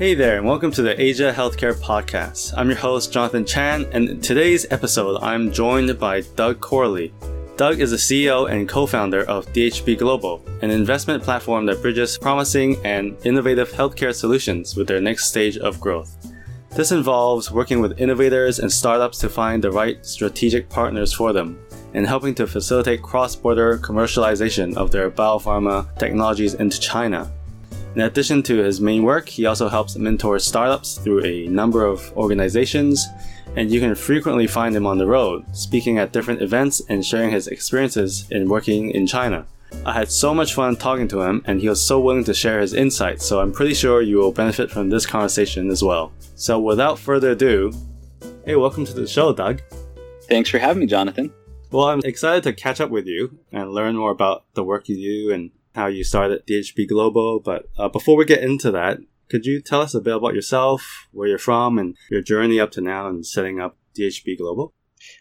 Hey there, and welcome to the Asia Healthcare Podcast. I'm your host, Jonathan Chan, and in today's episode, I'm joined by Doug Corley. Doug is the CEO and co founder of DHB Global, an investment platform that bridges promising and innovative healthcare solutions with their next stage of growth. This involves working with innovators and startups to find the right strategic partners for them, and helping to facilitate cross border commercialization of their biopharma technologies into China. In addition to his main work, he also helps mentor startups through a number of organizations, and you can frequently find him on the road, speaking at different events and sharing his experiences in working in China. I had so much fun talking to him, and he was so willing to share his insights, so I'm pretty sure you will benefit from this conversation as well. So, without further ado, hey, welcome to the show, Doug. Thanks for having me, Jonathan. Well, I'm excited to catch up with you and learn more about the work you do and how you started DHB Global. But uh, before we get into that, could you tell us a bit about yourself, where you're from, and your journey up to now and setting up DHB Global?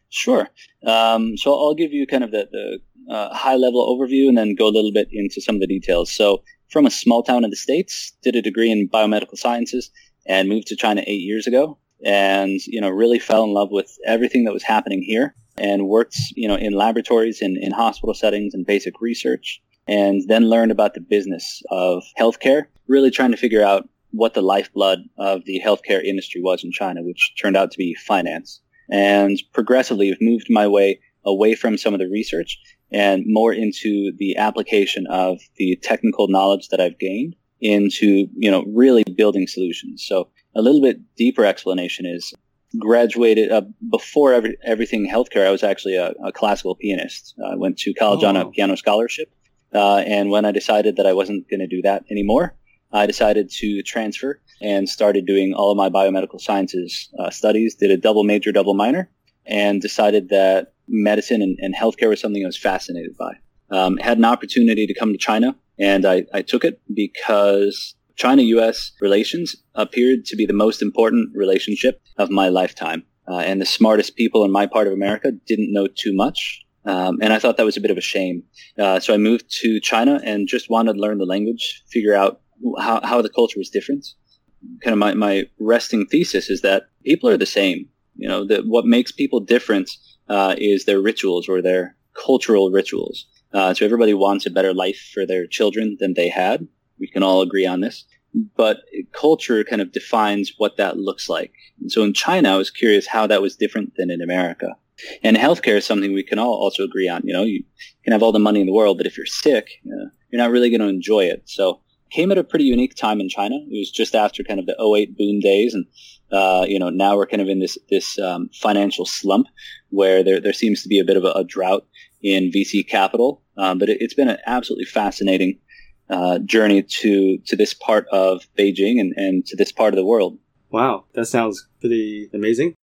Sure. Um, so I'll give you kind of the, the uh, high level overview and then go a little bit into some of the details. So from a small town in the States, did a degree in biomedical sciences and moved to China eight years ago and, you know, really fell in love with everything that was happening here and worked, you know, in laboratories in, in hospital settings and basic research and then learned about the business of healthcare, really trying to figure out what the lifeblood of the healthcare industry was in China, which turned out to be finance. And progressively I've moved my way away from some of the research and more into the application of the technical knowledge that I've gained into, you know, really building solutions. So a little bit deeper explanation is graduated uh, before every, everything healthcare. I was actually a, a classical pianist. I went to college oh. on a oh. piano scholarship uh, and when I decided that I wasn't going to do that anymore, I decided to transfer and started doing all of my biomedical sciences uh, studies, did a double major, double minor, and decided that medicine and, and healthcare was something I was fascinated by. Um, had an opportunity to come to China, and I, I took it because China-U.S. relations appeared to be the most important relationship of my lifetime. Uh, and the smartest people in my part of America didn't know too much um, and I thought that was a bit of a shame. Uh, so I moved to China and just wanted to learn the language, figure out how, how the culture was different. Kind of my, my resting thesis is that people are the same. You know, that what makes people different uh, is their rituals or their cultural rituals. Uh, so everybody wants a better life for their children than they had. We can all agree on this. But culture kind of defines what that looks like. And so in China, I was curious how that was different than in America. And healthcare is something we can all also agree on. You know, you can have all the money in the world, but if you're sick, you're not really going to enjoy it. So came at a pretty unique time in China. It was just after kind of the 08 boom days. And, uh, you know, now we're kind of in this, this um, financial slump where there, there seems to be a bit of a, a drought in VC capital. Um, but it, has been an absolutely fascinating uh, journey to, to this part of Beijing and, and to this part of the world. Wow, that sounds pretty amazing.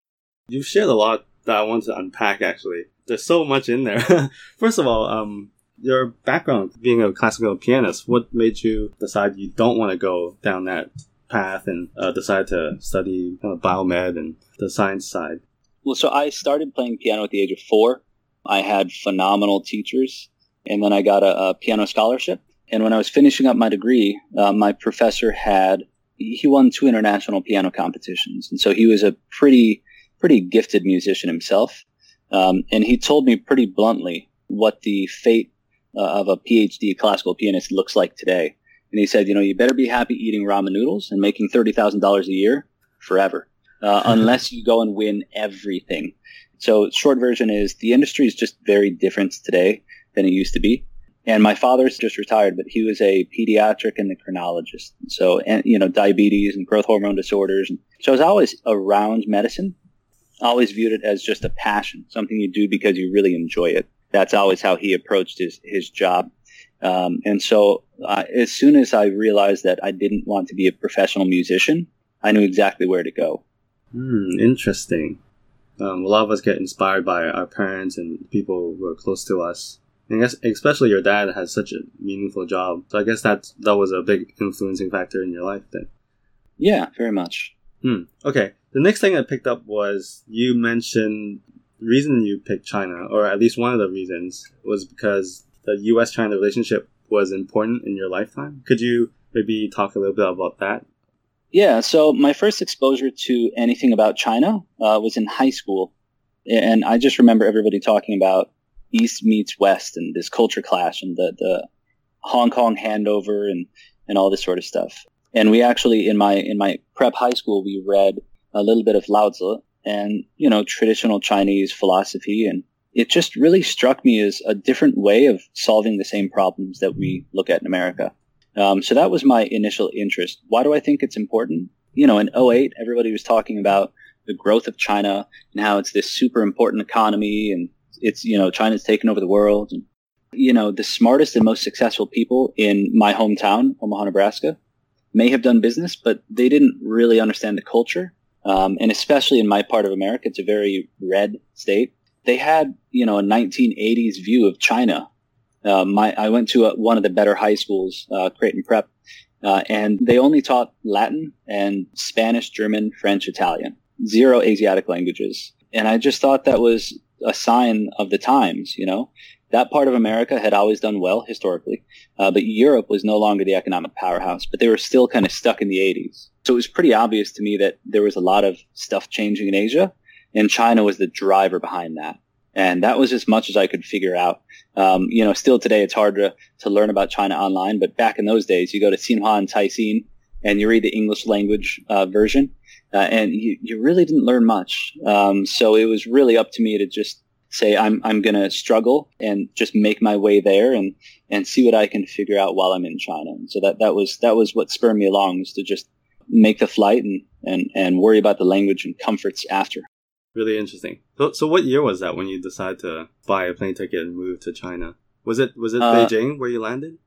You've shared a lot that I want to unpack actually. There's so much in there. First of all, um, your background being a classical pianist, what made you decide you don't want to go down that path and uh, decide to study kind of biomed and the science side? Well, so I started playing piano at the age of four. I had phenomenal teachers, and then I got a, a piano scholarship. And when I was finishing up my degree, uh, my professor had he won two international piano competitions, and so he was a pretty pretty gifted musician himself. Um, and he told me pretty bluntly what the fate uh, of a PhD classical pianist looks like today. And he said, you know, you better be happy eating ramen noodles and making $30,000 a year forever, uh, unless you go and win everything. So short version is the industry is just very different today than it used to be. And my father's just retired, but he was a pediatric endocrinologist. So, and, you know, diabetes and growth hormone disorders. So I was always around medicine, always viewed it as just a passion, something you do because you really enjoy it. That's always how he approached his, his job. Um, and so uh, as soon as I realized that I didn't want to be a professional musician, I knew exactly where to go. Hmm, interesting. Um, a lot of us get inspired by our parents and people who are close to us. And I guess especially your dad has such a meaningful job. So I guess that that was a big influencing factor in your life then. Yeah, very much. Hmm. Okay. The next thing I picked up was you mentioned the reason you picked China, or at least one of the reasons, was because the U.S. China relationship was important in your lifetime. Could you maybe talk a little bit about that? Yeah, so my first exposure to anything about China uh, was in high school. And I just remember everybody talking about East meets West and this culture clash and the, the Hong Kong handover and, and all this sort of stuff. And we actually, in my, in my prep high school, we read a little bit of Lao Tzu and, you know, traditional Chinese philosophy. And it just really struck me as a different way of solving the same problems that we look at in America. Um, so that was my initial interest. Why do I think it's important? You know, in 08, everybody was talking about the growth of China and how it's this super important economy and it's, you know, China's taken over the world. And, you know, the smartest and most successful people in my hometown, Omaha, Nebraska, may have done business, but they didn't really understand the culture. Um, and especially in my part of America, it's a very red state. They had, you know, a 1980s view of China. Uh, my, I went to a, one of the better high schools, uh, Creighton Prep, uh, and they only taught Latin and Spanish, German, French, Italian, zero Asiatic languages. And I just thought that was a sign of the times, you know. That part of America had always done well historically, uh, but Europe was no longer the economic powerhouse, but they were still kind of stuck in the 80s. So it was pretty obvious to me that there was a lot of stuff changing in Asia, and China was the driver behind that. And that was as much as I could figure out. Um, you know, still today it's hard to, to learn about China online, but back in those days, you go to Xinhua and Caixin and you read the English language uh, version, uh, and you, you really didn't learn much. Um, so it was really up to me to just say I'm I'm going to struggle and just make my way there and and see what I can figure out while I'm in China. And so that that was that was what spurred me along was to just make the flight and and and worry about the language and comforts after. Really interesting. So, so what year was that when you decided to buy a plane ticket and move to China? Was it was it uh, Beijing where you landed?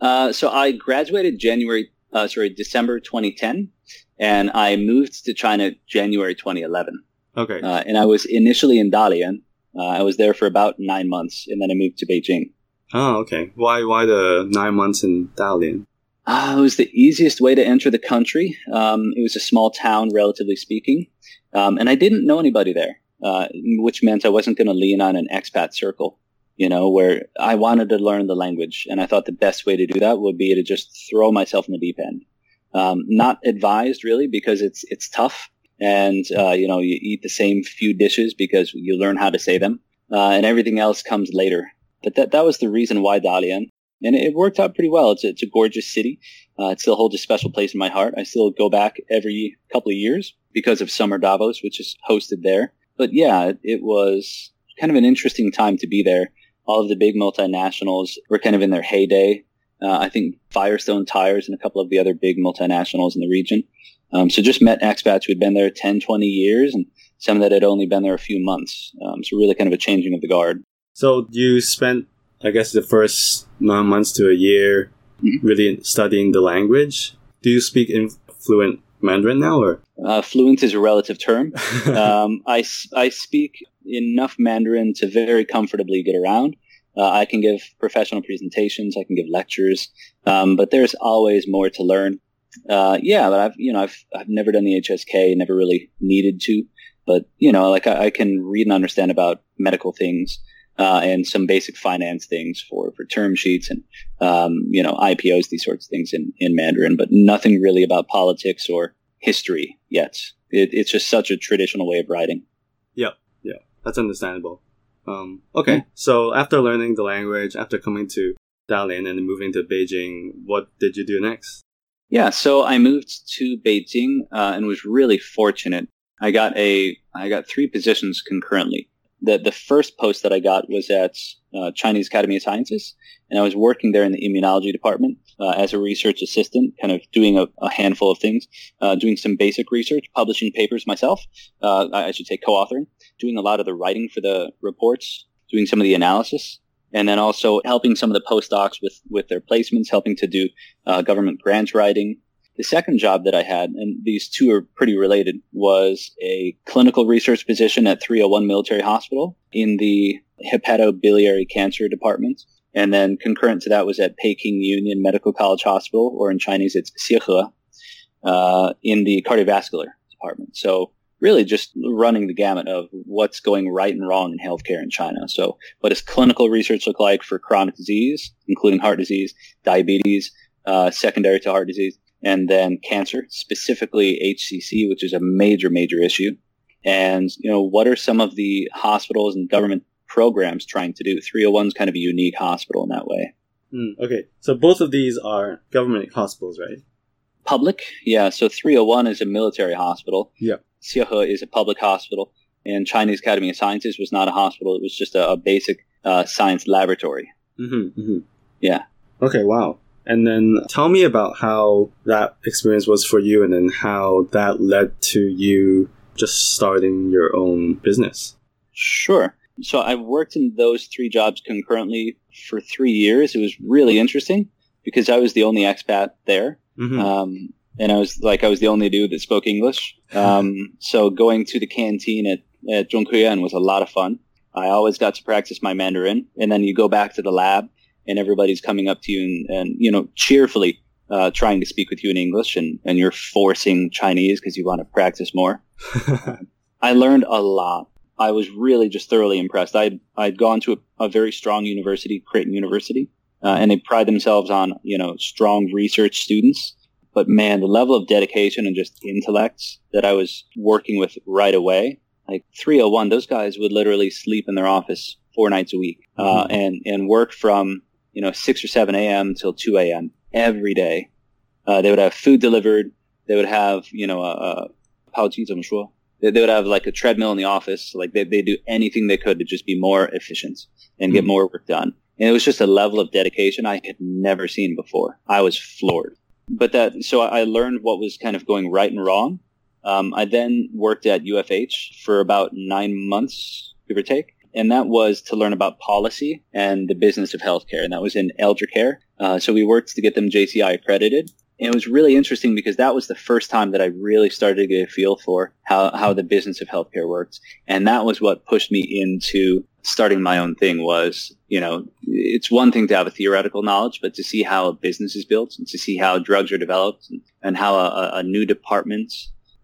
Uh, so I graduated January, uh, sorry, December 2010, and I moved to China January 2011. Okay. Uh, and I was initially in Dalian, uh, I was there for about nine months, and then I moved to Beijing. Oh, okay. Why why the nine months in Dalian? Uh, it was the easiest way to enter the country. Um, it was a small town, relatively speaking, um, and I didn't know anybody there, uh, which meant I wasn't going to lean on an expat circle. You know, where I wanted to learn the language, and I thought the best way to do that would be to just throw myself in the deep end. Um, not advised, really, because it's it's tough and uh, you know you eat the same few dishes because you learn how to say them, uh, and everything else comes later. But that that was the reason why Dalian, and it worked out pretty well. It's a, it's a gorgeous city. Uh, it still holds a special place in my heart. I still go back every couple of years because of Summer Davos, which is hosted there. But yeah, it, it was kind of an interesting time to be there. All of the big multinationals were kind of in their heyday. Uh, I think Firestone Tires and a couple of the other big multinationals in the region um, so just met expats who had been there 10, 20 years and some that had only been there a few months. Um, so really kind of a changing of the guard. So you spent, I guess, the first nine months to a year mm-hmm. really studying the language. Do you speak in fluent Mandarin now or? Uh, fluent is a relative term. um, I, I speak enough Mandarin to very comfortably get around. Uh, I can give professional presentations. I can give lectures, um, but there's always more to learn uh, yeah, but I've you know I've I've never done the HSK, never really needed to, but you know like I, I can read and understand about medical things uh, and some basic finance things for for term sheets and um, you know IPOs, these sorts of things in in Mandarin, but nothing really about politics or history yet. It, it's just such a traditional way of writing. Yep, yeah, that's understandable. Um, okay, mm-hmm. so after learning the language, after coming to Dalian and moving to Beijing, what did you do next? Yeah, so I moved to Beijing uh, and was really fortunate. I got a I got three positions concurrently. The the first post that I got was at uh, Chinese Academy of Sciences, and I was working there in the immunology department uh, as a research assistant, kind of doing a, a handful of things, uh, doing some basic research, publishing papers myself. Uh, I should say co-authoring, doing a lot of the writing for the reports, doing some of the analysis, and then also helping some of the postdocs with with their placements, helping to do uh, government grant writing. The second job that I had, and these two are pretty related, was a clinical research position at 301 Military Hospital in the hepatobiliary cancer department. And then concurrent to that was at Peking Union Medical College Hospital, or in Chinese it's Xiehe, uh, in the cardiovascular department. So really just running the gamut of what's going right and wrong in healthcare in China. So what does clinical research look like for chronic disease, including heart disease, diabetes, uh, secondary to heart disease? and then cancer, specifically HCC, which is a major, major issue. And, you know, what are some of the hospitals and government programs trying to do? 301 is kind of a unique hospital in that way. Mm, okay. So both of these are government hospitals, right? Public, yeah. So 301 is a military hospital. Yeah. Xiehe is a public hospital. And Chinese Academy of Sciences was not a hospital. It was just a, a basic uh, science laboratory. Mm-hmm, mm-hmm. Yeah. Okay, wow. And then tell me about how that experience was for you and then how that led to you just starting your own business. Sure. So I worked in those three jobs concurrently for three years. It was really interesting because I was the only expat there. Mm-hmm. Um, and I was like, I was the only dude that spoke English. Um, so going to the canteen at, at Zhongkeyuan was a lot of fun. I always got to practice my Mandarin. And then you go back to the lab and everybody's coming up to you and, and you know, cheerfully uh, trying to speak with you in English and, and you're forcing Chinese because you want to practice more. I learned a lot. I was really just thoroughly impressed. I'd, I'd gone to a, a very strong university, Creighton University, uh, and they pride themselves on, you know, strong research students. But man, the level of dedication and just intellects that I was working with right away, like 301, those guys would literally sleep in their office four nights a week uh, mm-hmm. and, and work from, you know, 6 or 7 a.m. till 2 a.m. every day. Uh, they would have food delivered. They would have, you know, a, a they, they would have like a treadmill in the office. Like they, they do anything they could to just be more efficient and mm-hmm. get more work done. And it was just a level of dedication I had never seen before. I was floored. But that, so I learned what was kind of going right and wrong. Um, I then worked at UFH for about nine months, give or take. And that was to learn about policy and the business of healthcare. And that was in elder care. Uh, so we worked to get them JCI accredited. And it was really interesting because that was the first time that I really started to get a feel for how, how the business of healthcare works. And that was what pushed me into starting my own thing was, you know, it's one thing to have a theoretical knowledge, but to see how a business is built and to see how drugs are developed and, and how a, a new department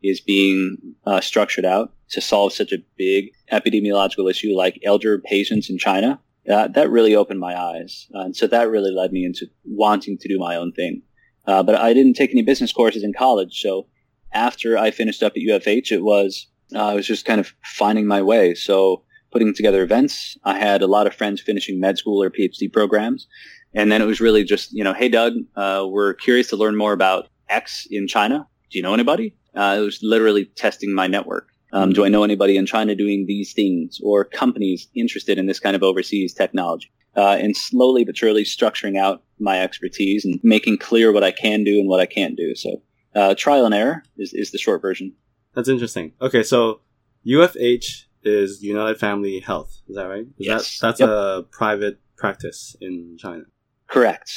is being uh, structured out to solve such a big epidemiological issue like elder patients in China. Uh, that really opened my eyes. Uh, and so that really led me into wanting to do my own thing. Uh, but I didn't take any business courses in college. So after I finished up at UFH, it was, uh, I was just kind of finding my way. So putting together events. I had a lot of friends finishing med school or PhD programs. And then it was really just, you know, hey, Doug, uh, we're curious to learn more about X in China. Do you know anybody? Uh, it was literally testing my network. Um, do I know anybody in China doing these things or companies interested in this kind of overseas technology? Uh, and slowly but surely structuring out my expertise and making clear what I can do and what I can't do. So uh, trial and error is, is the short version. That's interesting. Okay, so UFH is United Family Health. Is that right? Is Yes. That, that's Yep. a private practice in China. Correct.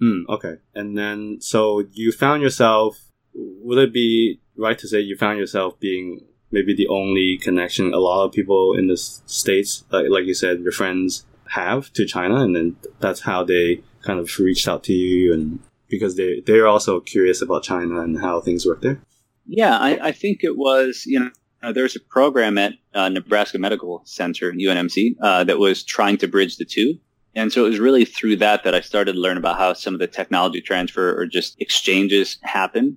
Hmm. Okay. And then, so you found yourself. Would it be right to say you found yourself being maybe the only connection a lot of people in the states, like, like you said, your friends have to China, and then that's how they kind of reached out to you, and because they they're also curious about China and how things work there. Yeah, I, I think it was, you know, uh, there's a program at uh, Nebraska Medical Center, UNMC, uh, that was trying to bridge the two. And so it was really through that that I started to learn about how some of the technology transfer or just exchanges happen.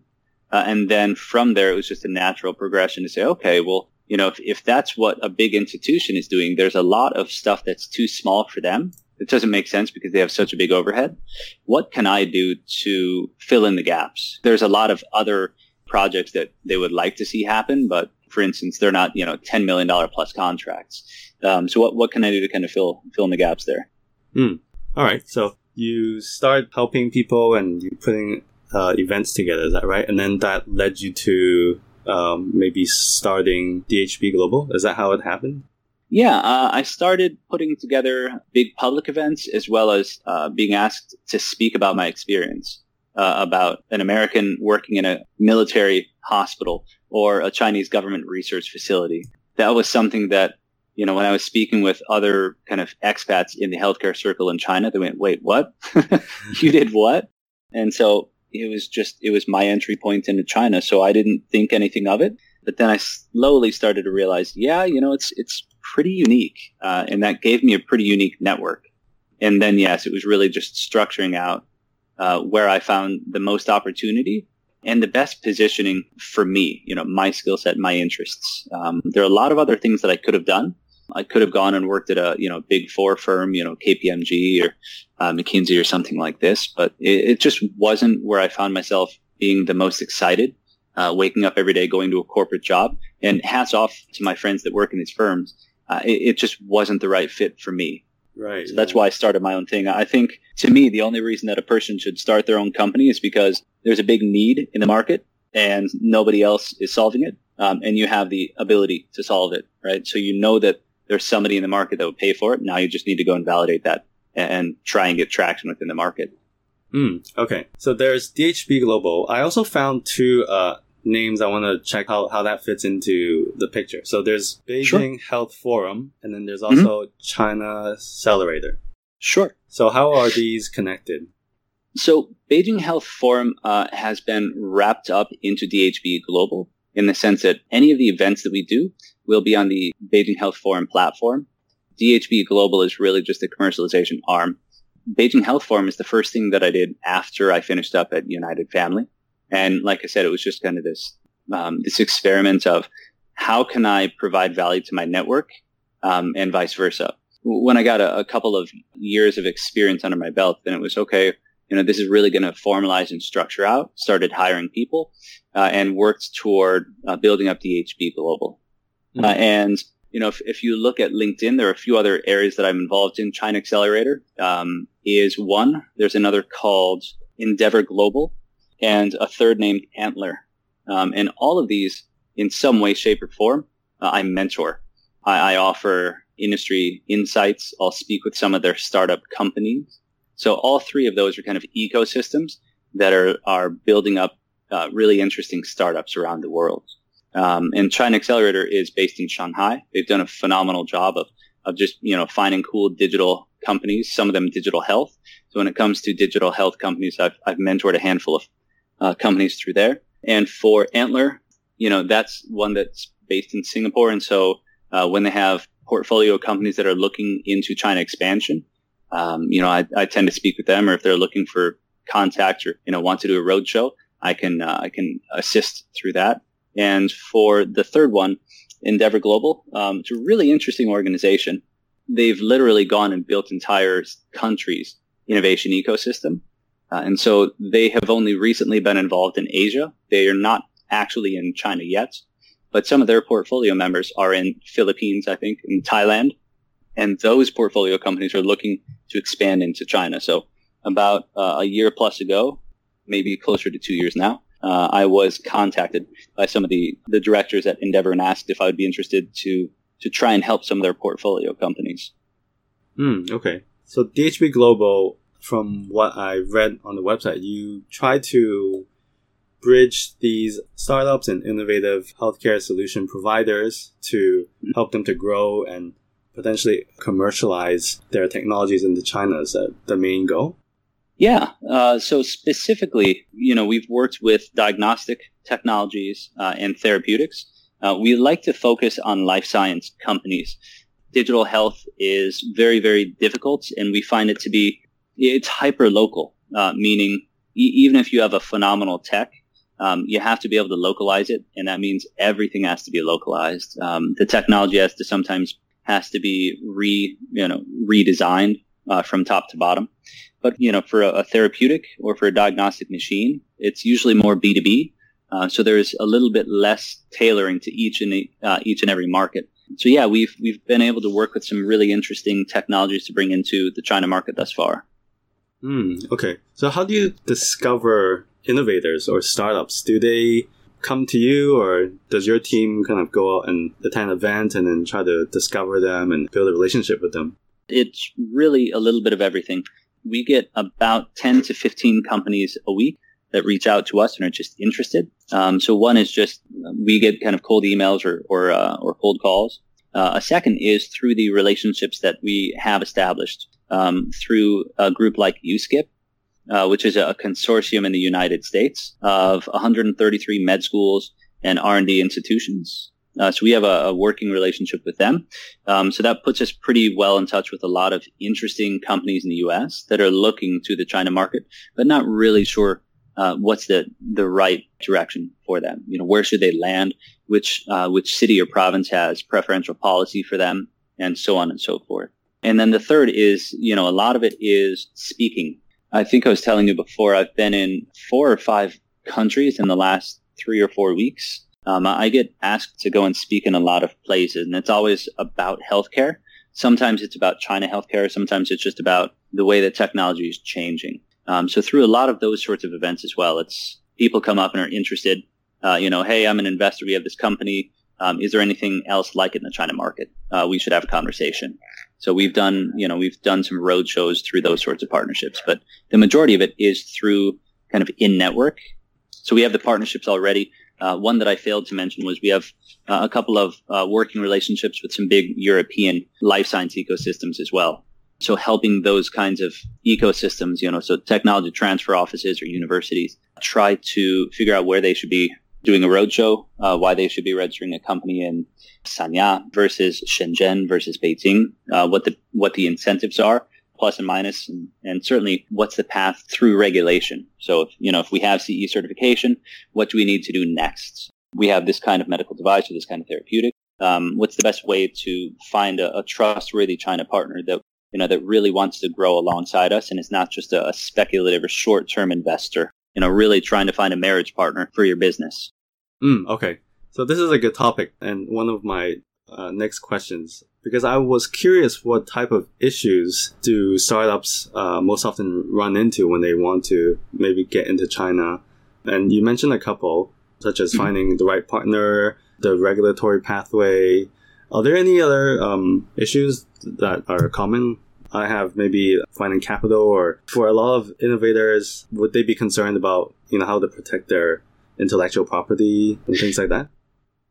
Uh, and then from there, it was just a natural progression to say, okay, well, you know, if, if that's what a big institution is doing, there's a lot of stuff that's too small for them. It doesn't make sense because they have such a big overhead. What can I do to fill in the gaps? There's a lot of other projects that they would like to see happen, but for instance, they're not, you know, $10 million plus contracts. Um, so what, what can I do to kind of fill, fill in the gaps there? All right. So you start helping people and you putting uh, events together. Is that right? And then that led you to um, maybe starting DHB Global. Is that how it happened? Yeah, uh, I started putting together big public events as well as uh, being asked to speak about my experience uh, about an American working in a military hospital or a Chinese government research facility. That was something that, you know, when I was speaking with other kind of expats in the healthcare circle in China, they went, wait, what? you did what? And so it was just, it was my entry point into China. So I didn't think anything of it. But then I slowly started to realize, yeah, you know, it's, it's pretty unique. Uh, and that gave me a pretty unique network. And then, yes, it was really just structuring out uh, where I found the most opportunity and the best positioning for me, you know, my skill set, my interests. Um, there are a lot of other things that I could have done. I could have gone and worked at a, you know, big four firm, you know, KPMG or uh, McKinsey or something like this, but it, it, just wasn't where I found myself being the most excited, uh, waking up every day, going to a corporate job and hats off to my friends that work in these firms. Uh, it, it, just wasn't the right fit for me. Right. So that's why I started my own thing. I think to me, the only reason that a person should start their own company is because there's a big need in the market and nobody else is solving it. Um, and you have the ability to solve it, right? So you know that there's somebody in the market that would pay for it. Now you just need to go and validate that and try and get traction within the market. Mm, okay. So there's DHB Global. I also found two uh, names I want to check how, how that fits into the picture. So there's Beijing sure. Health Forum, and then there's also mm-hmm. China Accelerator. Sure. So how are these connected? So Beijing Health Forum uh, has been wrapped up into DHB Global in the sense that any of the events that we do will be on the Beijing Health Forum platform. DHB Global is really just a commercialization arm. Beijing Health Forum is the first thing that I did after I finished up at United Family. And like I said, it was just kind of this, um, this experiment of how can I provide value to my network um, and vice versa. When I got a, a couple of years of experience under my belt, then it was okay you know, this is really going to formalize and structure out, started hiring people, uh, and worked toward uh, building up DHB Global. Mm-hmm. Uh, and, you know, if, if you look at LinkedIn, there are a few other areas that I'm involved in. China Accelerator um, is one. There's another called Endeavor Global and a third named Antler. Um, and all of these, in some way, shape, or form, uh, I mentor. I, I offer industry insights. I'll speak with some of their startup companies. So all three of those are kind of ecosystems that are, are building up uh, really interesting startups around the world. Um, and China Accelerator is based in Shanghai. They've done a phenomenal job of, of just, you know, finding cool digital companies, some of them digital health. So when it comes to digital health companies, I've, I've mentored a handful of uh, companies through there. And for Antler, you know, that's one that's based in Singapore. And so uh, when they have portfolio companies that are looking into China expansion, um, you know, I, I, tend to speak with them, or if they're looking for contact or you know want to do a roadshow, I can uh, I can assist through that. And for the third one, Endeavor Global, um, it's a really interesting organization. They've literally gone and built entire countries' innovation ecosystem, uh, and so they have only recently been involved in Asia. They are not actually in China yet, but some of their portfolio members are in Philippines, I think, in Thailand, and those portfolio companies are looking to expand into China. So about uh, a year plus ago, maybe closer to two years now, uh, I was contacted by some of the, the directors at Endeavor and asked if I would be interested to to try and help some of their portfolio companies. Hmm. okay. So DHB Global, from what I read on the website, you try to bridge these startups and innovative healthcare solution providers to help them to grow and potentially commercialize their technologies into China? Is that the main goal? Yeah. Uh, so specifically, you know, we've worked with diagnostic technologies uh, and therapeutics. Uh, we like to focus on life science companies. Digital health is very, very difficult, and we find it to be it's hyper local, uh, meaning e- even if you have a phenomenal tech, um, you have to be able to localize it, and that means everything has to be localized. Um, the technology has to sometimes has to be re you know redesigned uh, from top to bottom. But you know, for a, a, therapeutic or for a diagnostic machine, it's usually more B two B. Uh, so there's a little bit less tailoring to each and uh, each and every market. So yeah, we've we've been able to work with some really interesting technologies to bring into the China market thus far. Mm, okay. So how do you discover innovators or startups? Do they come to you, or does your team kind of go out and attend events and then try to discover them and build a relationship with them? It's really a little bit of everything. We get about 10 to 15 companies a week that reach out to us and are just interested. Um, so one is just we get kind of cold emails or or, uh, or cold calls. Uh, a second is through the relationships that we have established um, through a group like USKIP, uh, which is a consortium in the United States of 133 med schools and R&D institutions. Uh, so we have a, a, working relationship with them. Um, so that puts us pretty well in touch with a lot of interesting companies in the U.S. that are looking to the China market, but not really sure uh, what's the the right direction for them. You know, where should they land? Which uh, which city or province has preferential policy for them, and so on and so forth. And then the third is, you know, a lot of it is speaking. I think I was telling you before. I've been in four or five countries in the last three or four weeks. Um, I get asked to go and speak in a lot of places, and it's always about healthcare. Sometimes it's about China healthcare. Sometimes it's just about the way that technology is changing. Um, so through a lot of those sorts of events as well, it's people come up and are interested. Uh, you know, hey, I'm an investor. We have this company. Um, is there anything else like it in the China market? Uh, we should have a conversation. So we've done, you know, we've done some road shows through those sorts of partnerships, but the majority of it is through kind of in network. So we have the partnerships already. Uh, one that I failed to mention was we have uh, a couple of uh, working relationships with some big European life science ecosystems as well. So helping those kinds of ecosystems, you know, so technology transfer offices or universities try to figure out where they should be doing a roadshow, uh, why they should be registering a company in Sanya versus Shenzhen versus Beijing, uh, what the what the incentives are, plus and minus, and, and certainly what's the path through regulation. So if you know if we have CE certification, what do we need to do next? We have this kind of medical device or this kind of therapeutic. Um, what's the best way to find a, a trustworthy China partner that you know, that really wants to grow alongside us and is not just a, a speculative or short-term investor, you know, really trying to find a marriage partner for your business. Mm, okay. So this is a good topic and one of my uh, next questions because I was curious what type of issues do startups uh, most often run into when they want to maybe get into China. And you mentioned a couple, such as mm-hmm. finding the right partner, the regulatory pathway. Are there any other um, issues that are common. I have maybe finding capital or for a lot of innovators, would they be concerned about, you know, how to protect their intellectual property and things like that?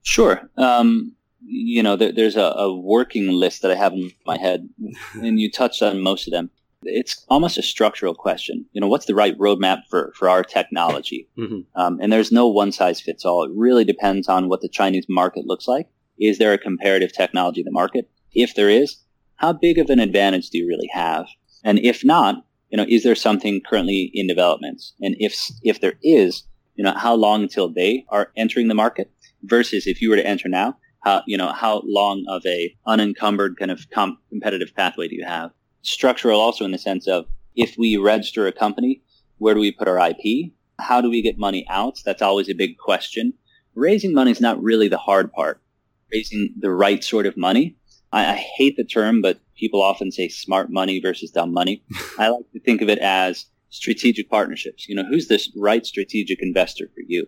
Sure. Um, you know, there, there's a, a, working list that I have in my head, and you touched on most of them. It's almost a structural question. You know, what's the right roadmap for, for our technology? Mm-hmm. Um, and there's no one size fits all. It really depends on what the Chinese market looks like. Is there a comparative technology in the market? If there is, how big of an advantage do you really have? And if not, you know, is there something currently in development? And if if there is, you know, how long until they are entering the market versus if you were to enter now, how you know how long of a unencumbered kind of comp- competitive pathway do you have? Structural also in the sense of if we register a company, where do we put our IP? How do we get money out? That's always a big question. Raising money is not really the hard part. Raising the right sort of money I, I hate the term, but people often say smart money versus dumb money. I like to think of it as strategic partnerships. You know, who's this right strategic investor for you?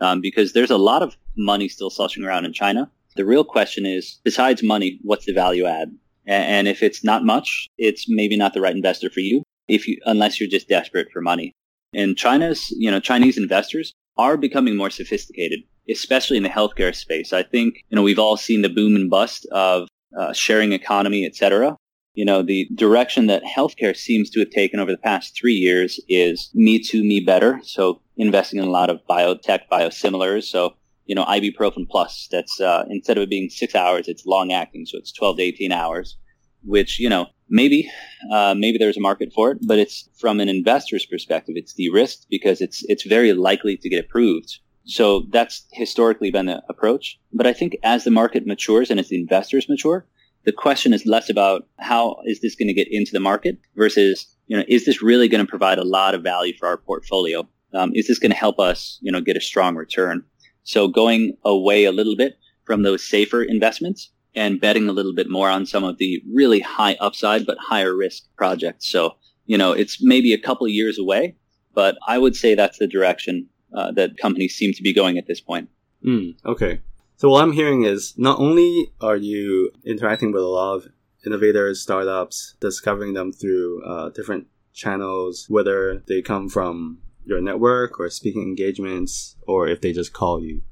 Um, because there's a lot of money still slushing around in China. The real question is, besides money, what's the value add? And if it's not much, it's maybe not the right investor for you. If you, unless you're just desperate for money. And China's, you know, Chinese investors are becoming more sophisticated, especially in the healthcare space. I think, you know, we've all seen the boom and bust of uh, sharing economy, etc. You know, the direction that healthcare seems to have taken over the past three years is me too, me better. So investing in a lot of biotech, biosimilars. So, you know, ibuprofen plus that's, uh, instead of it being six hours, it's long acting. So it's 12 to 18 hours, which, you know, maybe, uh, maybe there's a market for it, but it's from an investor's perspective, it's de-risked because it's, it's very likely to get approved so that's historically been the approach. But I think as the market matures and as the investors mature, the question is less about how is this going to get into the market versus, you know, is this really going to provide a lot of value for our portfolio? Um, is this going to help us, you know, get a strong return? So going away a little bit from those safer investments and betting a little bit more on some of the really high upside but higher risk projects. So, you know, it's maybe a couple years away, but I would say that's the direction uh, that companies seem to be going at this point. Mm, okay. So what I'm hearing is not only are you interacting with a lot of innovators, startups, discovering them through uh, different channels, whether they come from your network or speaking engagements, or if they just call you,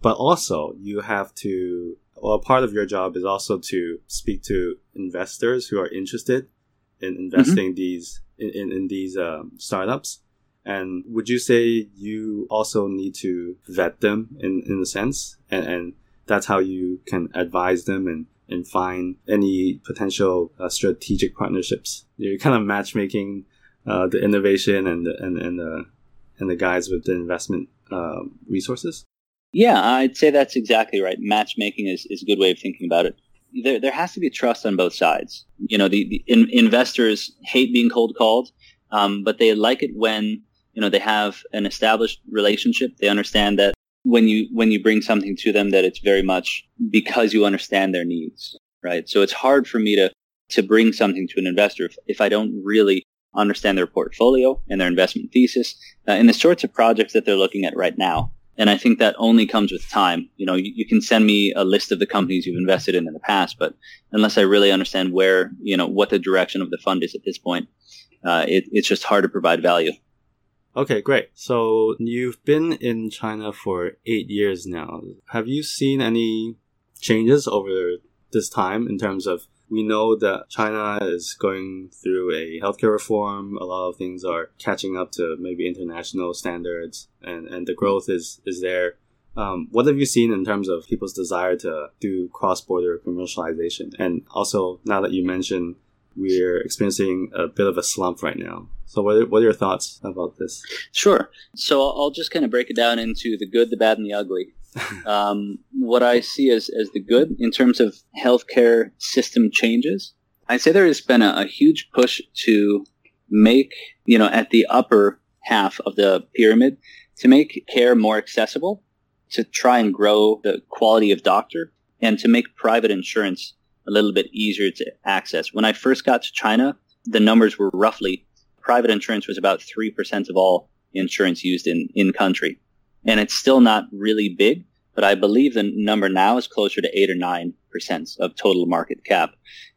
but also you have to. Well, part of your job is also to speak to investors who are interested in investing mm-hmm. these in, in, in these um, startups and would you say you also need to vet them in, in a sense? And, and that's how you can advise them and, and find any potential uh, strategic partnerships. You're kind of matchmaking uh, the innovation and the, and, and the and the guys with the investment uh, resources? Yeah, I'd say that's exactly right. Matchmaking is, is a good way of thinking about it. There, there has to be trust on both sides. You know, the, the in, investors hate being cold called, um, but they like it when you know they have an established relationship. They understand that when you when you bring something to them, that it's very much because you understand their needs, right? So it's hard for me to to bring something to an investor if, if I don't really understand their portfolio and their investment thesis uh, and the sorts of projects that they're looking at right now. And I think that only comes with time. You know, you, you, can send me a list of the companies you've invested in in the past, but unless I really understand where, you know, what the direction of the fund is at this point, uh, it, it's just hard to provide value. Okay, great. So you've been in China for eight years now. Have you seen any changes over this time in terms of we know that China is going through a healthcare reform. A lot of things are catching up to maybe international standards, and, and the growth is is there. Um, what have you seen in terms of people's desire to do cross border commercialization? And also, now that you mentioned we're experiencing a bit of a slump right now. So, what are, what are your thoughts about this? Sure. So, I'll just kind of break it down into the good, the bad, and the ugly um, what I see as, as the good in terms of healthcare system changes, I'd say there has been a, a huge push to make, you know, at the upper half of the pyramid, to make care more accessible, to try and grow the quality of doctor, and to make private insurance a little bit easier to access. When I first got to China, the numbers were roughly private insurance was about 3% of all insurance used in, in country and it's still not really big, but I believe the number now is closer to eight or nine percent of total market cap.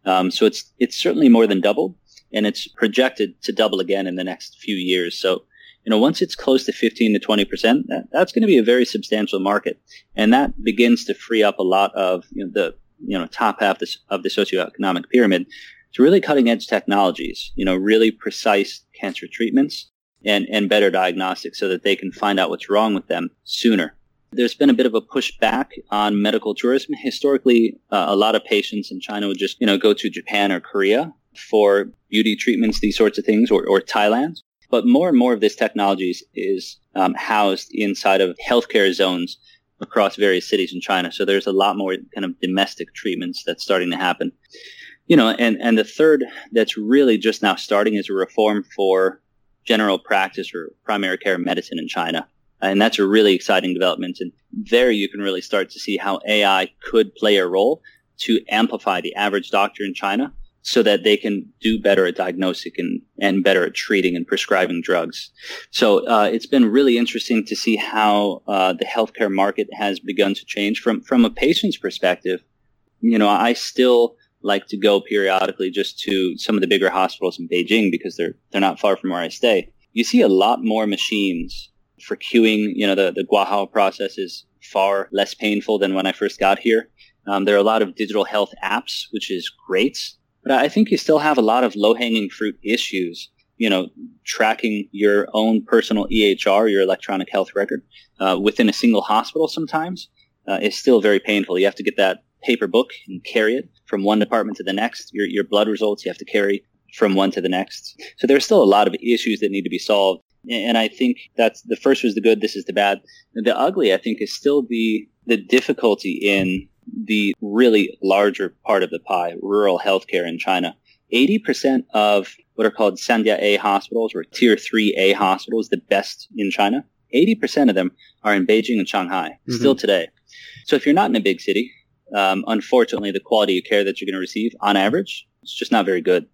Um, so it's it's certainly more than doubled, and it's projected to double again in the next few years. So you know, once it's close to 15 to 20 percent, that, that's going to be a very substantial market, and that begins to free up a lot of you know, the you know top half of the socioeconomic pyramid to really cutting edge technologies. You know, really precise cancer treatments and, and better diagnostics so that they can find out what's wrong with them sooner. There's been a bit of a pushback on medical tourism. Historically, uh, a lot of patients in China would just, you know, go to Japan or Korea for beauty treatments, these sorts of things, or, or Thailand. But more and more of this technology is um, housed inside of healthcare zones across various cities in China. So there's a lot more kind of domestic treatments that's starting to happen. You know, and, and the third that's really just now starting is a reform for general practice or primary care medicine in China. And that's a really exciting development. And there you can really start to see how AI could play a role to amplify the average doctor in China so that they can do better at diagnosing and, and better at treating and prescribing drugs. So uh, it's been really interesting to see how uh, the healthcare market has begun to change from from a patient's perspective. You know, I still like to go periodically just to some of the bigger hospitals in Beijing because they're they're not far from where I stay. You see a lot more machines for queuing. You know, the the Guahao process is far less painful than when I first got here. Um, there are a lot of digital health apps, which is great, but I think you still have a lot of low hanging fruit issues. You know, tracking your own personal EHR, your electronic health record, uh, within a single hospital sometimes uh, is still very painful. You have to get that paper book and carry it from one department to the next. Your, your blood results you have to carry from one to the next. So there's still a lot of issues that need to be solved. And I think that's the first was the good. This is the bad. The ugly, I think, is still the, the difficulty in the really larger part of the pie, rural healthcare in China. 80% of what are called Sanjia hospitals or Tier 3A hospitals, the best in China, 80% of them are in Beijing and Shanghai, mm-hmm. still today. So if you're not in a big city, um, unfortunately, the quality of care that you're going to receive on average is just not very good.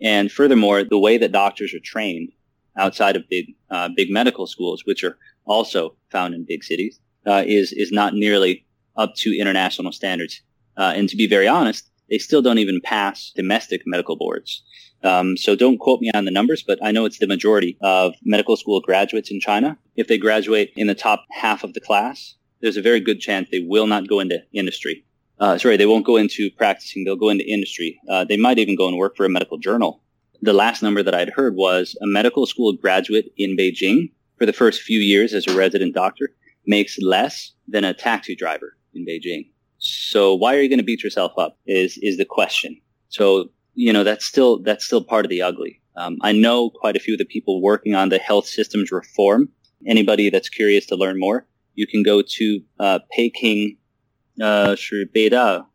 And furthermore, the way that doctors are trained outside of big, uh, big medical schools, which are also found in big cities, uh, is, is not nearly up to international standards. Uh, and to be very honest, they still don't even pass domestic medical boards. Um, so don't quote me on the numbers, but I know it's the majority of medical school graduates in China. If they graduate in the top half of the class, there's a very good chance they will not go into industry uh, sorry, they won't go into practicing. They'll go into industry. Uh, they might even go and work for a medical journal. The last number that I'd heard was a medical school graduate in Beijing for the first few years as a resident doctor makes less than a taxi driver in Beijing. So why are you going to beat yourself up is, is the question. So, you know, that's still, that's still part of the ugly. Um, I know quite a few of the people working on the health systems reform anybody that's curious to learn more, you can go to uh, Peking 呃是北大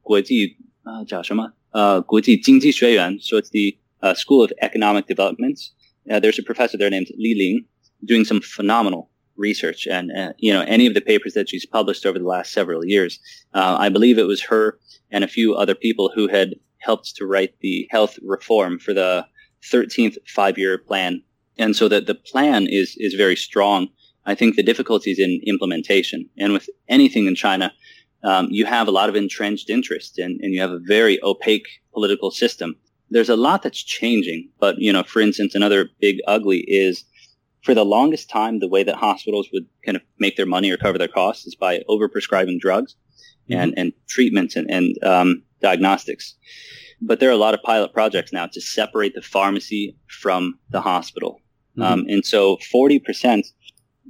国际啊叫什么呃国际经济学院，so it's the uh, School of Economic Development. Uh, there's a professor there named Li Ling doing some phenomenal research and uh, you know any of the papers that she's published over the last several years. Uh, i believe it was her and a few other people who had helped to write the health reform for the 13th five-year plan. And so that the plan is is very strong. I think the difficulties in implementation and with anything in china um, you have a lot of entrenched interest and, and you have a very opaque political system. There's a lot that's changing, but you know, for instance, another big ugly is for the longest time, the way that hospitals would kind of make their money or cover their costs is by overprescribing drugs mm-hmm. and, and treatments and, and um, diagnostics. But there are a lot of pilot projects now to separate the pharmacy from the hospital. Mm-hmm. Um, and so 40%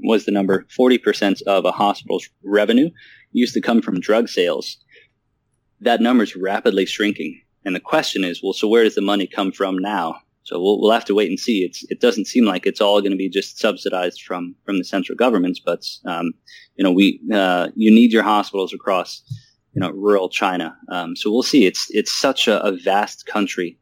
was the number, 40% of a hospital's revenue used to come from drug sales, that number is rapidly shrinking. And the question is, well, so where does the money come from now? So we'll, we'll have to wait and see. It's, it doesn't seem like it's all going to be just subsidized from, from the central governments, but, um, you know, we, uh, you need your hospitals across, you know, rural China. Um, so we'll see. It's, it's such a, a vast country,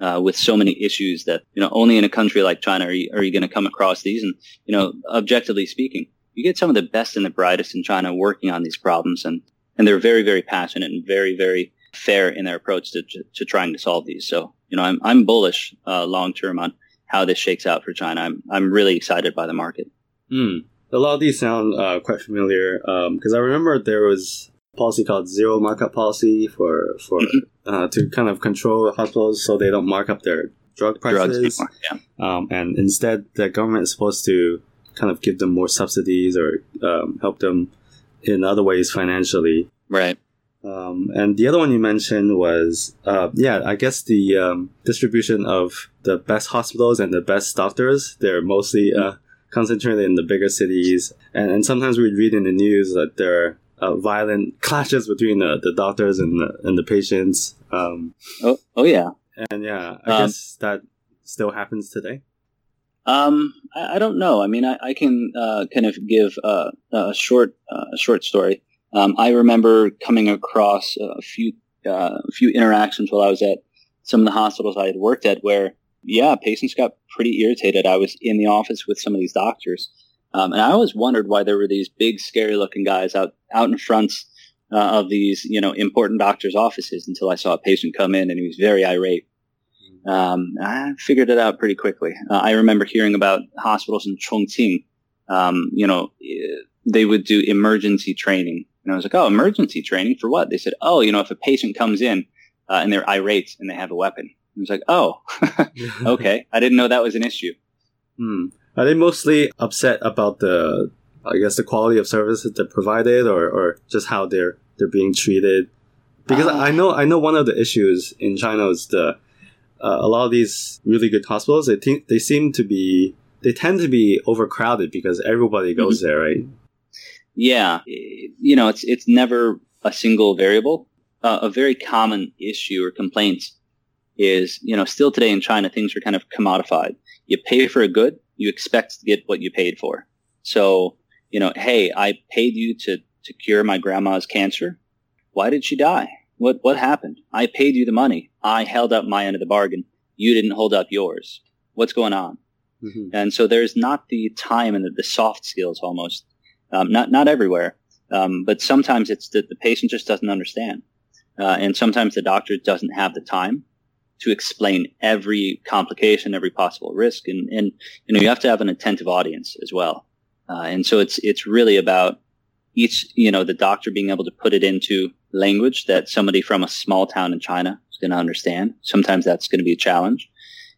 uh, with so many issues that, you know, only in a country like China are you, are you going to come across these. And, you know, objectively speaking, you get some of the best and the brightest in China working on these problems, and and they're very very passionate and very very fair in their approach to to trying to solve these. So you know, I'm I'm bullish uh, long term on how this shakes out for China. I'm I'm really excited by the market. Mm. A lot of these sound uh, quite familiar because um, I remember there was a policy called zero markup policy for for mm-hmm. uh, to kind of control hospitals so they don't mark up their drug prices. Yeah. Um, and instead, the government is supposed to kind of give them more subsidies or um, help them in other ways financially. Right. Um, and the other one you mentioned was, uh, yeah, I guess the um, distribution of the best hospitals and the best doctors. They're mostly uh, concentrated in the bigger cities. And, and sometimes we read in the news that there are uh, violent clashes between the, the doctors and the, and the patients. Um, oh, oh, yeah. And yeah, I um, guess that still happens today. Um, I, I, don't know. I mean, I, I can uh, kind of give uh, a short uh, a short story. Um, I remember coming across a few uh, a few interactions while I was at some of the hospitals I had worked at, where yeah, patients got pretty irritated. I was in the office with some of these doctors, um, and I always wondered why there were these big, scary looking guys out out in front uh, of these you know important doctors' offices until I saw a patient come in and he was very irate. Um, I figured it out pretty quickly. Uh, I remember hearing about hospitals in Chongqing. Um, you know, they would do emergency training. And I was like, oh, emergency training for what? They said, oh, you know, if a patient comes in uh, and they're irate and they have a weapon. I was like, oh, okay. I didn't know that was an issue. Hmm. Are they mostly upset about the, I guess, the quality of service that they're provided, or, or just how they're they're being treated? Because uh, I know I know one of the issues in China is the uh, a lot of these really good hospitals, they think they seem to be they tend to be overcrowded because everybody goes mm-hmm. there, right? Yeah, you know, it's it's never a single variable. Uh, a very common issue or complaint is, you know, still today in China, things are kind of commodified. You pay for a good, you expect to get what you paid for. So, you know, hey, I paid you to to cure my grandma's cancer. Why did she die? What what happened? I paid you the money. I held up my end of the bargain. You didn't hold up yours. What's going on? Mm-hmm. And so there's not the time and the, the soft skills almost. Um, not not everywhere, um, but sometimes it's that the patient just doesn't understand, uh, and sometimes the doctor doesn't have the time to explain every complication, every possible risk, and and you know you have to have an attentive audience as well. Uh, and so it's it's really about each you know the doctor being able to put it into language that somebody from a small town in China is going to understand. Sometimes that's going to be a challenge.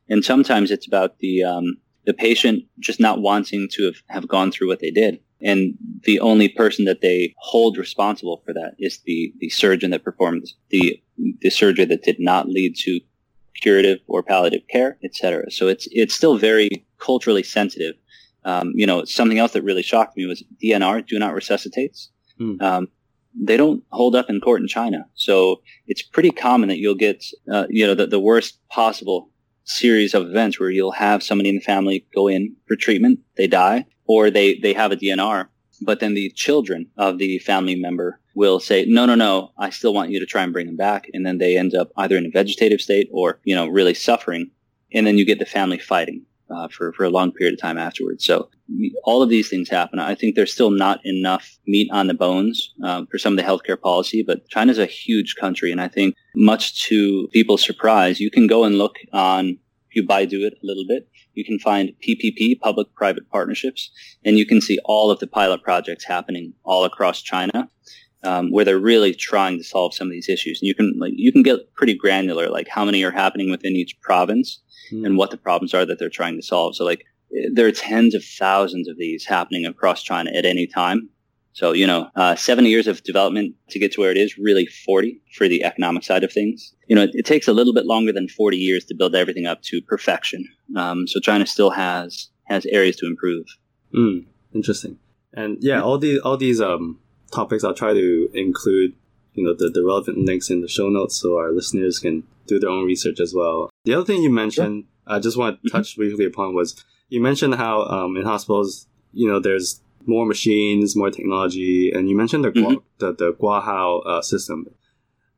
And sometimes it's about the, um, the patient just not wanting to have, have gone through what they did. And the only person that they hold responsible for that is the, the surgeon that performed the, the surgery that did not lead to curative or palliative care, etc. So it's, it's still very culturally sensitive. Um, you know, something else that really shocked me was DNR, do not resuscitates. Hmm. Um, they don't hold up in court in China. So it's pretty common that you'll get, uh, you know, the, the worst possible series of events where you'll have somebody in the family go in for treatment, they die, or they, they have a DNR, but then the children of the family member will say, no, no, no, I still want you to try and bring them back. And then they end up either in a vegetative state or, you know, really suffering. And then you get the family fighting uh, for, for a long period of time afterwards. So all of these things happen. I think there's still not enough meat on the bones um, for some of the healthcare policy, but China's a huge country. And I think much to people's surprise, you can go and look on, you Baidu it a little bit, you can find PPP, public-private partnerships, and you can see all of the pilot projects happening all across China. Um, where they're really trying to solve some of these issues, and you can like you can get pretty granular, like how many are happening within each province, mm. and what the problems are that they're trying to solve. So like there are tens of thousands of these happening across China at any time. So, you know, uh, 70 years of development to get to where it is, really 40 for the economic side of things. You know, it, it takes a little bit longer than 40 years to build everything up to perfection. Um, so China still has, has areas to improve. Mm, interesting. And yeah, all these, all these, um, topics I'll try to include, you know, the, the relevant links in the show notes so our listeners can do their own research as well. The other thing you mentioned, sure. I just want to mm-hmm. touch briefly upon was you mentioned how um, in hospitals, you know, there's more machines, more technology, and you mentioned the mm-hmm. the, the Guahao uh, system.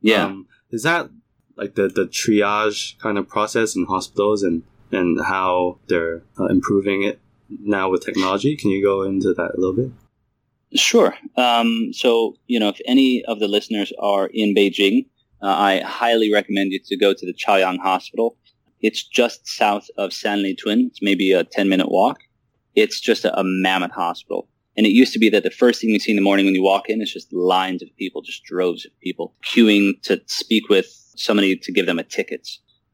Yeah, um, is that like the the triage kind of process in hospitals and and how they're uh, improving it now with technology? Can you go into that a little bit? Sure. Um, so you know, if any of the listeners are in Beijing, uh, I highly recommend you to go to the Chaoyang Hospital. It's just south of Sanlitun. It's maybe a 10 minute walk. It's just a, a mammoth hospital. And it used to be that the first thing you see in the morning when you walk in is just lines of people, just droves of people queuing to speak with somebody to give them a ticket.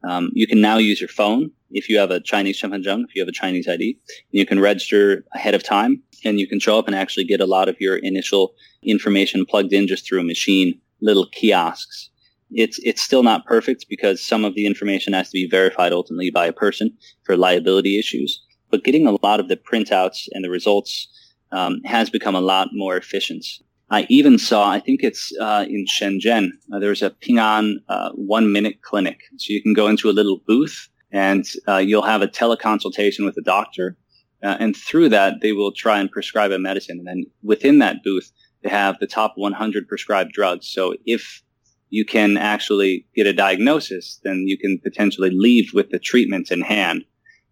Um, you can now use your phone if you have a Chinese Shenfenzheng, if you have a Chinese ID. You can register ahead of time and you can show up and actually get a lot of your initial information plugged in just through a machine, little kiosks. It's, it's still not perfect because some of the information has to be verified ultimately by a person for liability issues. But getting a lot of the printouts and the results um, has become a lot more efficient. I even saw, I think it's uh, in Shenzhen, uh, there's a Ping An uh, one minute clinic. So you can go into a little booth and uh, you'll have a teleconsultation with a doctor. Uh, and through that, they will try and prescribe a medicine. And then within that booth, they have the top 100 prescribed drugs. So if you can actually get a diagnosis, then you can potentially leave with the treatments in hand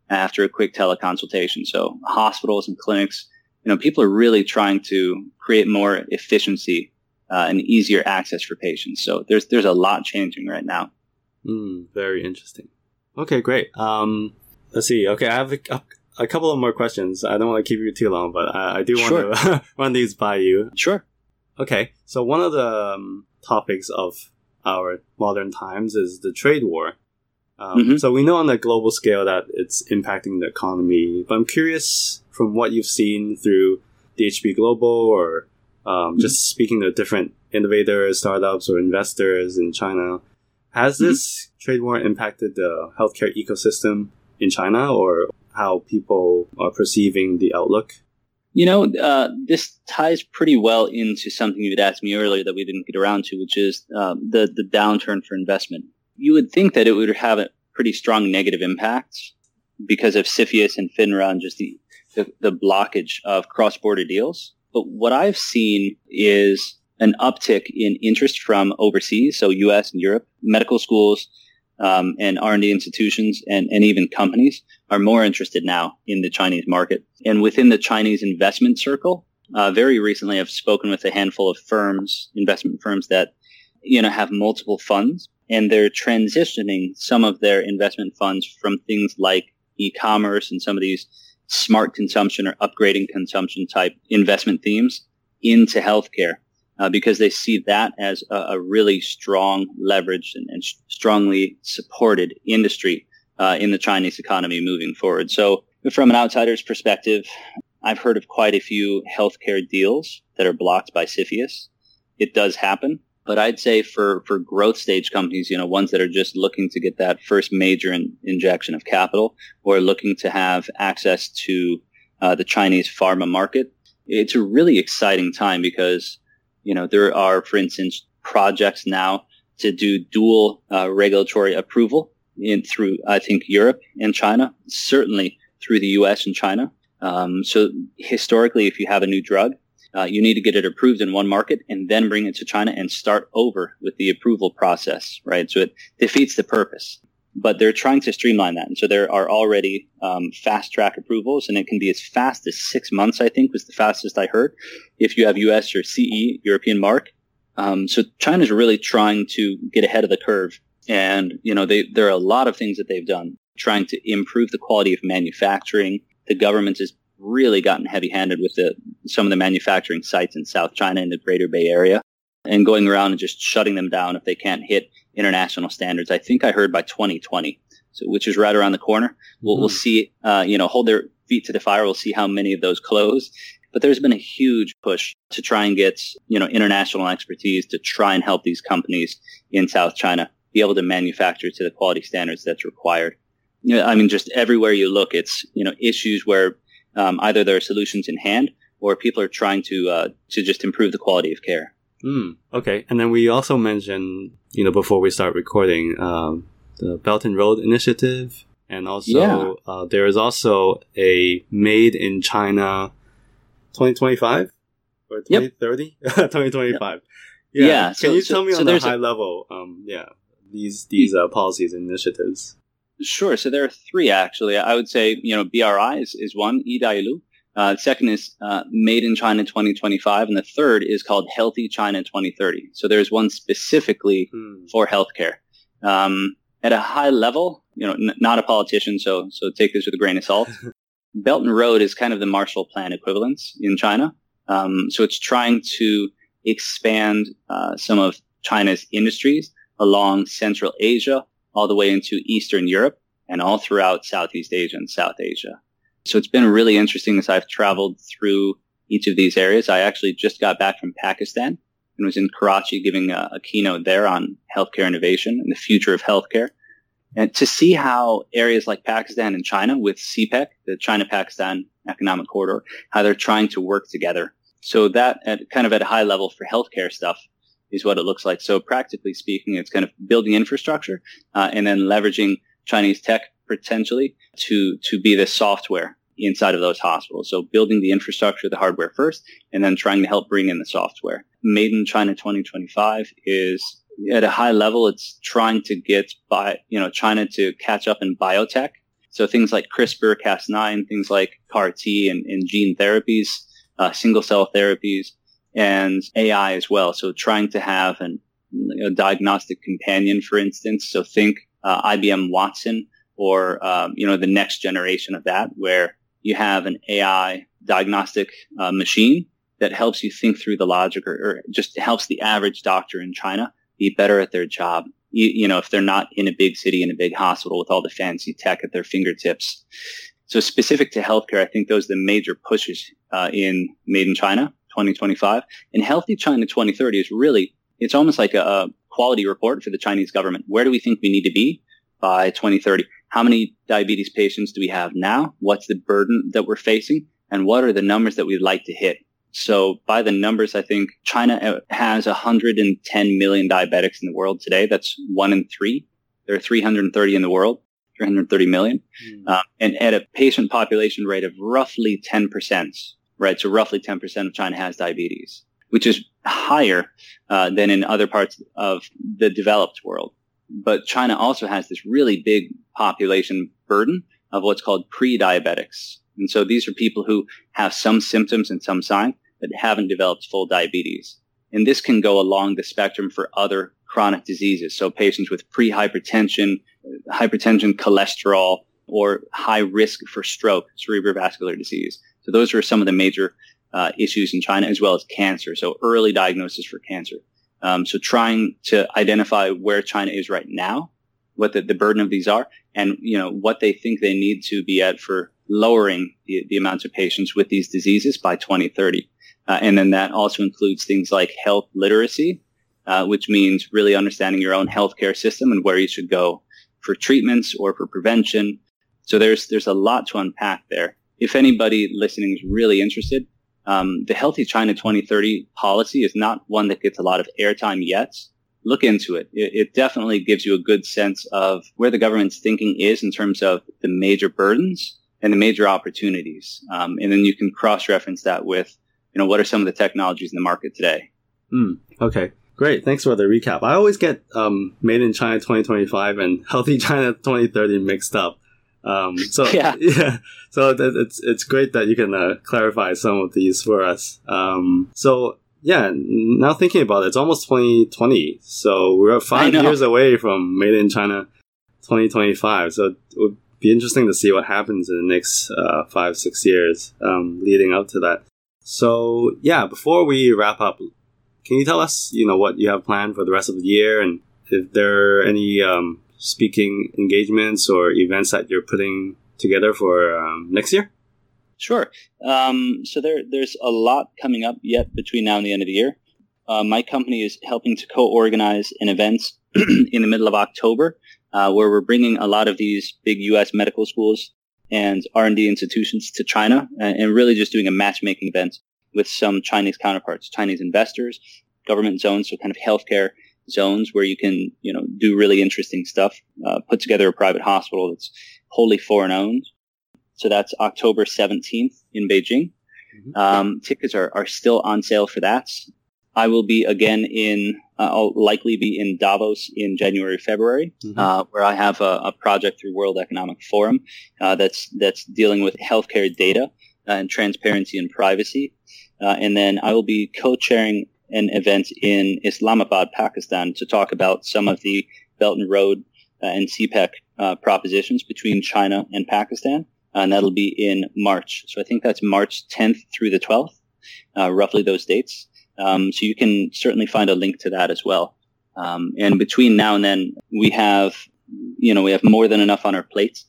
after a quick teleconsultation. So hospitals and clinics you know, people are really trying to create more efficiency uh, and easier access for patients. So there's there's a lot changing right now. Mm, very interesting. Okay, great. Um, let's see. Okay, I have a, a, couple of more questions. I don't want to keep you too long, but I, I do want sure. to run these by you. Sure. Okay, so one of the um, topics of our modern times is the trade war. Um, mm-hmm. So we know on a global scale that it's impacting the economy, but I'm curious from what you've seen through DHB Global or um, mm-hmm. just speaking to different innovators, startups, or investors in China, has mm-hmm. this trade war impacted the healthcare ecosystem in China or how people are perceiving the outlook? You know, uh, this ties pretty well into something you'd asked me earlier that we didn't get around to, which is um, the the downturn for investment you would think that it would have a pretty strong negative impact because of CFIUS and FINRA and just the, the, the blockage of cross-border deals. But what I've seen is an uptick in interest from overseas, so U.S. and Europe, medical schools um, and R&D institutions and, and even companies are more interested now in the Chinese market. And within the Chinese investment circle, uh, very recently I've spoken with a handful of firms, investment firms that, you know, have multiple funds and they're transitioning some of their investment funds from things like e-commerce and some of these smart consumption or upgrading consumption type investment themes into healthcare uh, because they see that as a, a really strong leveraged and, and, strongly supported industry uh, in the Chinese economy moving forward. So from an outsider's perspective, I've heard of quite a few healthcare deals that are blocked by CFIUS. It does happen. But I'd say for, for growth stage companies, you know, ones that are just looking to get that first major in, injection of capital or looking to have access to uh, the Chinese pharma market, it's a really exciting time because, you know, there are, for instance, projects now to do dual uh, regulatory approval in through, I think, Europe and China, certainly through the U.S. and China. Um, so historically, if you have a new drug, uh, you need to get it approved in one market and then bring it to China and start over with the approval process, right? So it defeats the purpose. But they're trying to streamline that. And so there are already um, fast track approvals, and it can be as fast as six months, I think, was the fastest I heard, if you have US or CE, European mark. Um, so China's really trying to get ahead of the curve. And, you know, they, there are a lot of things that they've done trying to improve the quality of manufacturing. The government has really gotten heavy-handed with the, some of the manufacturing sites in South China and the Greater Bay Area, and going around and just shutting them down if they can't hit international standards. I think I heard by 2020, so which is right around the corner. We'll, mm-hmm. we'll see. Uh, you know, hold their feet to the fire. We'll see how many of those close. But there's been a huge push to try and get you know international expertise to try and help these companies in South China be able to manufacture to the quality standards that's required. You know, I mean, just everywhere you look, it's you know issues where um, either there are solutions in hand or people are trying to uh, to just improve the quality of care. Mm, okay, and then we also mentioned, you know, before we start recording, um, the Belt and Road Initiative, and also yeah. uh, there is also a Made in China 2025 or 2030, yep. 2025. Yep. Yeah. yeah. Can so, you tell me so, on the high a, level, um, yeah, these these uh, policies and initiatives? Sure. So there are three actually. I would say you know BRI is, is one, Yidailu. Uh, second is uh, Made in China 2025, and the third is called Healthy China 2030. So there's one specifically hmm. for healthcare. Um, at a high level, you know, n- not a politician, so so take this with a grain of salt. Belt and Road is kind of the Marshall Plan equivalence in China. Um, so it's trying to expand uh, some of China's industries along Central Asia all the way into Eastern Europe and all throughout Southeast Asia and South Asia. So it's been really interesting as I've traveled through each of these areas. I actually just got back from Pakistan and was in Karachi giving a, a keynote there on healthcare innovation and the future of healthcare. And to see how areas like Pakistan and China with CPEC, the China-Pakistan Economic Corridor, how they're trying to work together. So that at kind of at a high level for healthcare stuff is what it looks like. So practically speaking, it's kind of building infrastructure uh, and then leveraging Chinese tech potentially to to be the software inside of those hospitals. So building the infrastructure, the hardware first, and then trying to help bring in the software. Made in China 2025 is at a high level. It's trying to get by you know China to catch up in biotech. So things like CRISPR, Cas9, things like CAR T and, and gene therapies, uh, single cell therapies, and AI as well. So trying to have an, a diagnostic companion, for instance. So think uh, IBM Watson or um, you know the next generation of that, where you have an AI diagnostic uh, machine that helps you think through the logic, or, or, just helps the average doctor in China be better at their job. You, you know, if they're not in a big city in a big hospital with all the fancy tech at their fingertips. So specific to healthcare, I think those are the major pushes uh, in Made in China. 2025. And Healthy China 2030 is really, it's almost like a, a quality report for the Chinese government. Where do we think we need to be by 2030? How many diabetes patients do we have now? What's the burden that we're facing? And what are the numbers that we'd like to hit? So by the numbers, I think China uh, has 110 million diabetics in the world today. That's one in three. There are 330 in the world, 330 million. Mm. Uh, and at a patient population rate of roughly 10%, right? So roughly 10% of China has diabetes, which is higher uh, than in other parts of the developed world. But China also has this really big population burden of what's called pre-diabetics. And so these are people who have some symptoms and some signs but haven't developed full diabetes. And this can go along the spectrum for other chronic diseases. So patients with pre-hypertension, hypertension, cholesterol, or high risk for stroke, cerebrovascular disease. So those are some of the major uh, issues in China, as well as cancer. So early diagnosis for cancer. Um, so trying to identify where China is right now, what the, the burden of these are, and you know what they think they need to be at for lowering the, the amounts of patients with these diseases by 2030. Uh, and then that also includes things like health literacy, uh, which means really understanding your own healthcare system and where you should go for treatments or for prevention. So there's there's a lot to unpack there if anybody listening is really interested, um, the Healthy China 2030 policy is not one that gets a lot of airtime yet. Look into it. it. It definitely gives you a good sense of where the government's thinking is in terms of the major burdens and the major opportunities. Um, and then you can cross-reference that with, you know, what are some of the technologies in the market today? Mm, okay. Great. Thanks for the recap. I always get um, Made in China 2025 and Healthy China 2030 mixed up. Um, so yeah, yeah. So it's it's great that you can uh, clarify some of these for us. Um, so yeah, now thinking about it, it's almost 2020. So we're five years away from Made in China 2025. So it would be interesting to see what happens in the next uh, five six years um, leading up to that. So yeah, before we wrap up, can you tell us you know what you have planned for the rest of the year and if there are any um, speaking engagements or events that you're putting together for um, next year? Sure. Um, so there, there's a lot coming up yet between now and the end of the year. Uh, my company is helping to co-organize an event in the middle of October, uh, where we're bringing a lot of these big U.S. medical schools and R&D institutions to China, and, and really just doing a matchmaking event with some Chinese counterparts, Chinese investors, government zones, so kind of healthcare zones where you can, you know, do really interesting stuff. Uh, put together a private hospital that's wholly foreign owned. So that's October 17th in Beijing. Mm-hmm. Um, tickets are, are still on sale for that. I will be again in, uh, I'll likely be in Davos in January, February, mm-hmm. uh, where I have a, a, project through World Economic Forum uh, that's that's dealing with healthcare data and transparency and privacy. Uh, and then I will be co-chairing an event in Islamabad, Pakistan, to talk about some of the Belt and Road uh, and CPEC uh, propositions between China and Pakistan. Uh, and that'll be in March. So I think that's March 10th through the 12th, uh, roughly those dates. Um, so you can certainly find a link to that as well. Um, and between now and then, we have, you know, we have more than enough on our plates,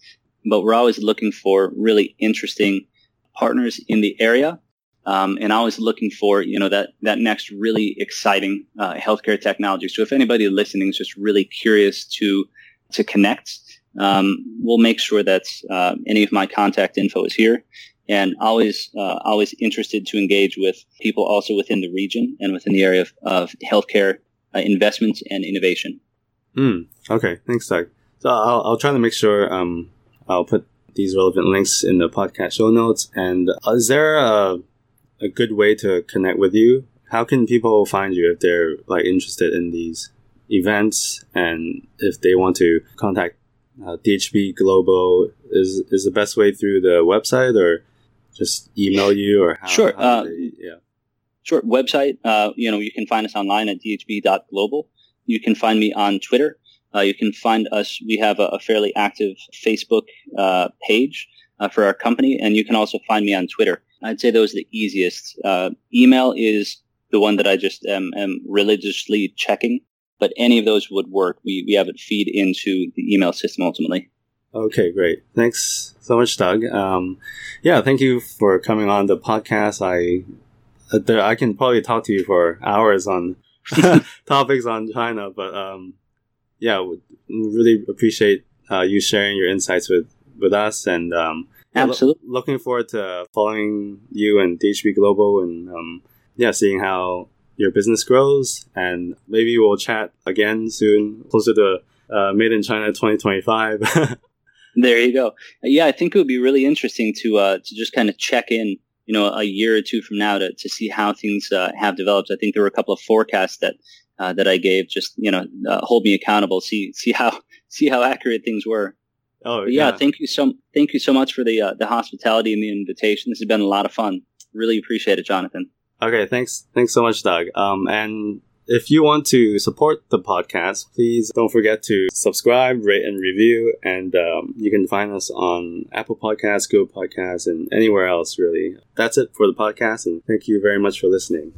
but we're always looking for really interesting partners in the area um, and I was looking for, you know, that, that next really exciting uh, healthcare technology. So if anybody listening is just really curious to, to connect, um, we'll make sure that uh, any of my contact info is here. And always, uh, always interested to engage with people also within the region and within the area of, of healthcare uh, investments and innovation. Mm, okay, thanks, Doug. So I'll, I'll try to make sure um, I'll put these relevant links in the podcast show notes. And uh, is there a a good way to connect with you? How can people find you if they're like interested in these events and if they want to contact uh, DHB Global? Is is the best way through the website or just email you or how, sure? How uh, they, yeah, sure. Website. Uh, you know, you can find us online at dhb.global. You can find me on Twitter. Uh, you can find us. We have a, a fairly active Facebook uh, page uh, for our company, and you can also find me on Twitter. I'd say those are the easiest. Uh, email is the one that I just am, am, religiously checking, but any of those would work. We, we have it feed into the email system ultimately. Okay, great. Thanks so much, Doug. Um, yeah, thank you for coming on the podcast. I uh, I can probably talk to you for hours on topics on China, but um, yeah, really appreciate uh, you sharing your insights with with us and um, Absolutely. Lo- looking forward to following you and DHB Global and um, yeah, seeing how your business grows. And maybe we'll chat again soon, closer to uh, Made in China 2025. there you go. Yeah, I think it would be really interesting to uh, to just kind of check in, you know, a year or two from now to, to see how things uh, have developed. I think there were a couple of forecasts that uh, that I gave. Just you know, uh, hold me accountable. See see how see how accurate things were. Oh yeah. yeah. Thank you so thank you so much for the uh, the hospitality and the invitation. This has been a lot of fun. Really appreciate it, Jonathan. Okay, thanks thanks so much, Doug. Um, and if you want to support the podcast, please don't forget to subscribe, rate, and review. And um, you can find us on Apple Podcasts, Google Podcasts, and anywhere else, really. That's it for the podcast, and thank you very much for listening.